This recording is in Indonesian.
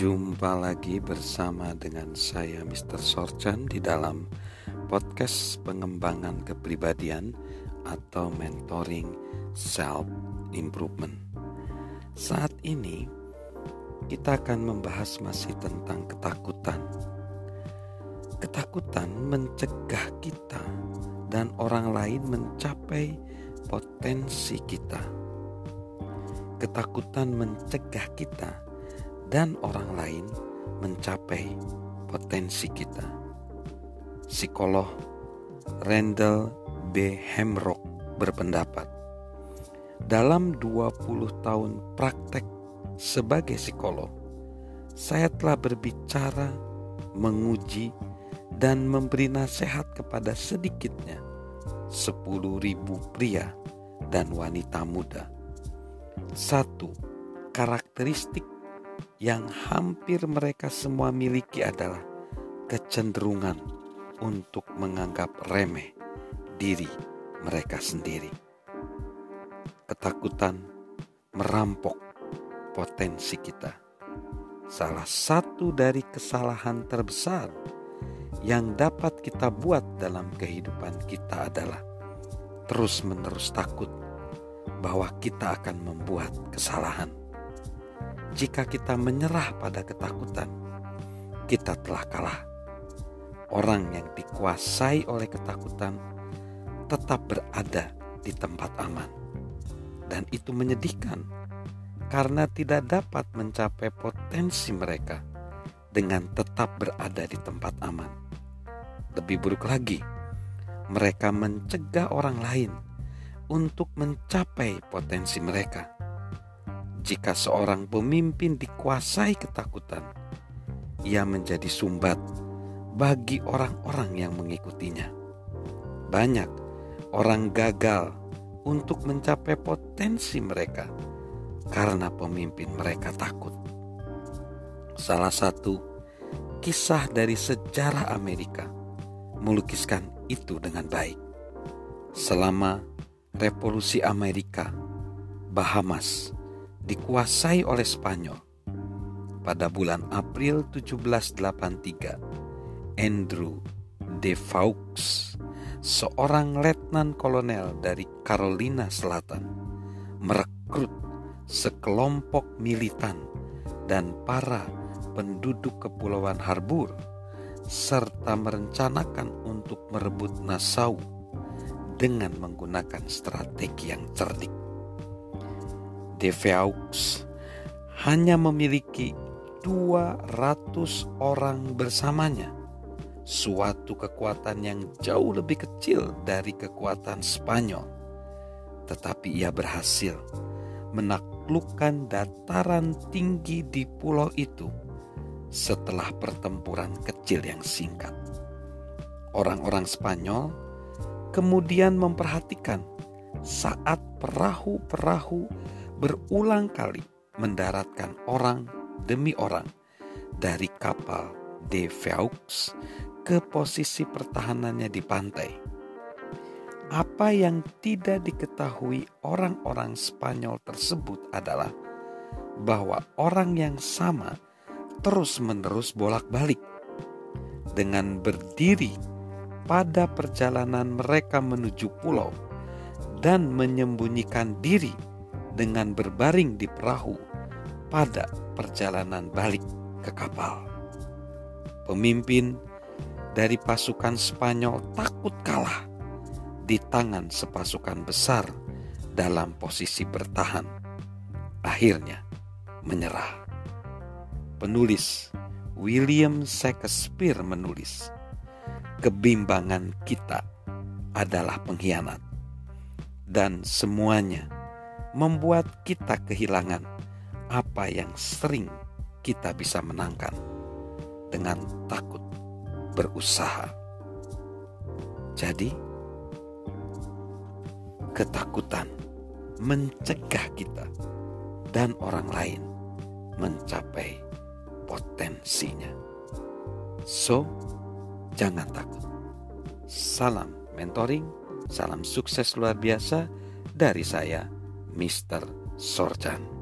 Jumpa lagi bersama dengan saya Mr. Sorchan di dalam podcast pengembangan kepribadian atau mentoring self improvement. Saat ini kita akan membahas masih tentang ketakutan. Ketakutan mencegah kita dan orang lain mencapai potensi kita. Ketakutan mencegah kita dan orang lain mencapai potensi kita. Psikolog Randall B. Hemrock berpendapat, dalam 20 tahun praktek sebagai psikolog, saya telah berbicara, menguji, dan memberi nasihat kepada sedikitnya 10.000 pria dan wanita muda. Satu, karakteristik yang hampir mereka semua miliki adalah kecenderungan untuk menganggap remeh diri mereka sendiri. Ketakutan merampok potensi kita. Salah satu dari kesalahan terbesar yang dapat kita buat dalam kehidupan kita adalah terus-menerus takut bahwa kita akan membuat kesalahan jika kita menyerah pada ketakutan, kita telah kalah. Orang yang dikuasai oleh ketakutan tetap berada di tempat aman, dan itu menyedihkan karena tidak dapat mencapai potensi mereka dengan tetap berada di tempat aman. Lebih buruk lagi, mereka mencegah orang lain untuk mencapai potensi mereka jika seorang pemimpin dikuasai ketakutan, ia menjadi sumbat bagi orang-orang yang mengikutinya. Banyak orang gagal untuk mencapai potensi mereka karena pemimpin mereka takut. Salah satu kisah dari sejarah Amerika melukiskan itu dengan baik. Selama Revolusi Amerika, Bahamas dikuasai oleh Spanyol. Pada bulan April 1783, Andrew de Fawkes, seorang letnan kolonel dari Carolina Selatan, merekrut sekelompok militan dan para penduduk kepulauan Harbur serta merencanakan untuk merebut Nassau dengan menggunakan strategi yang cerdik. Deveux hanya memiliki 200 orang bersamanya. Suatu kekuatan yang jauh lebih kecil dari kekuatan Spanyol. Tetapi ia berhasil menaklukkan dataran tinggi di pulau itu setelah pertempuran kecil yang singkat. Orang-orang Spanyol kemudian memperhatikan saat perahu-perahu berulang kali mendaratkan orang demi orang dari kapal De Vaux ke posisi pertahanannya di pantai. Apa yang tidak diketahui orang-orang Spanyol tersebut adalah bahwa orang yang sama terus-menerus bolak-balik dengan berdiri pada perjalanan mereka menuju pulau dan menyembunyikan diri dengan berbaring di perahu pada perjalanan balik ke kapal. Pemimpin dari pasukan Spanyol takut kalah di tangan sepasukan besar dalam posisi bertahan. Akhirnya menyerah. Penulis William Shakespeare menulis, "Kebimbangan kita adalah pengkhianat, dan semuanya." Membuat kita kehilangan apa yang sering kita bisa menangkan dengan takut berusaha. Jadi, ketakutan mencegah kita dan orang lain mencapai potensinya. So, jangan takut. Salam mentoring, salam sukses luar biasa dari saya Mr. Sorjan.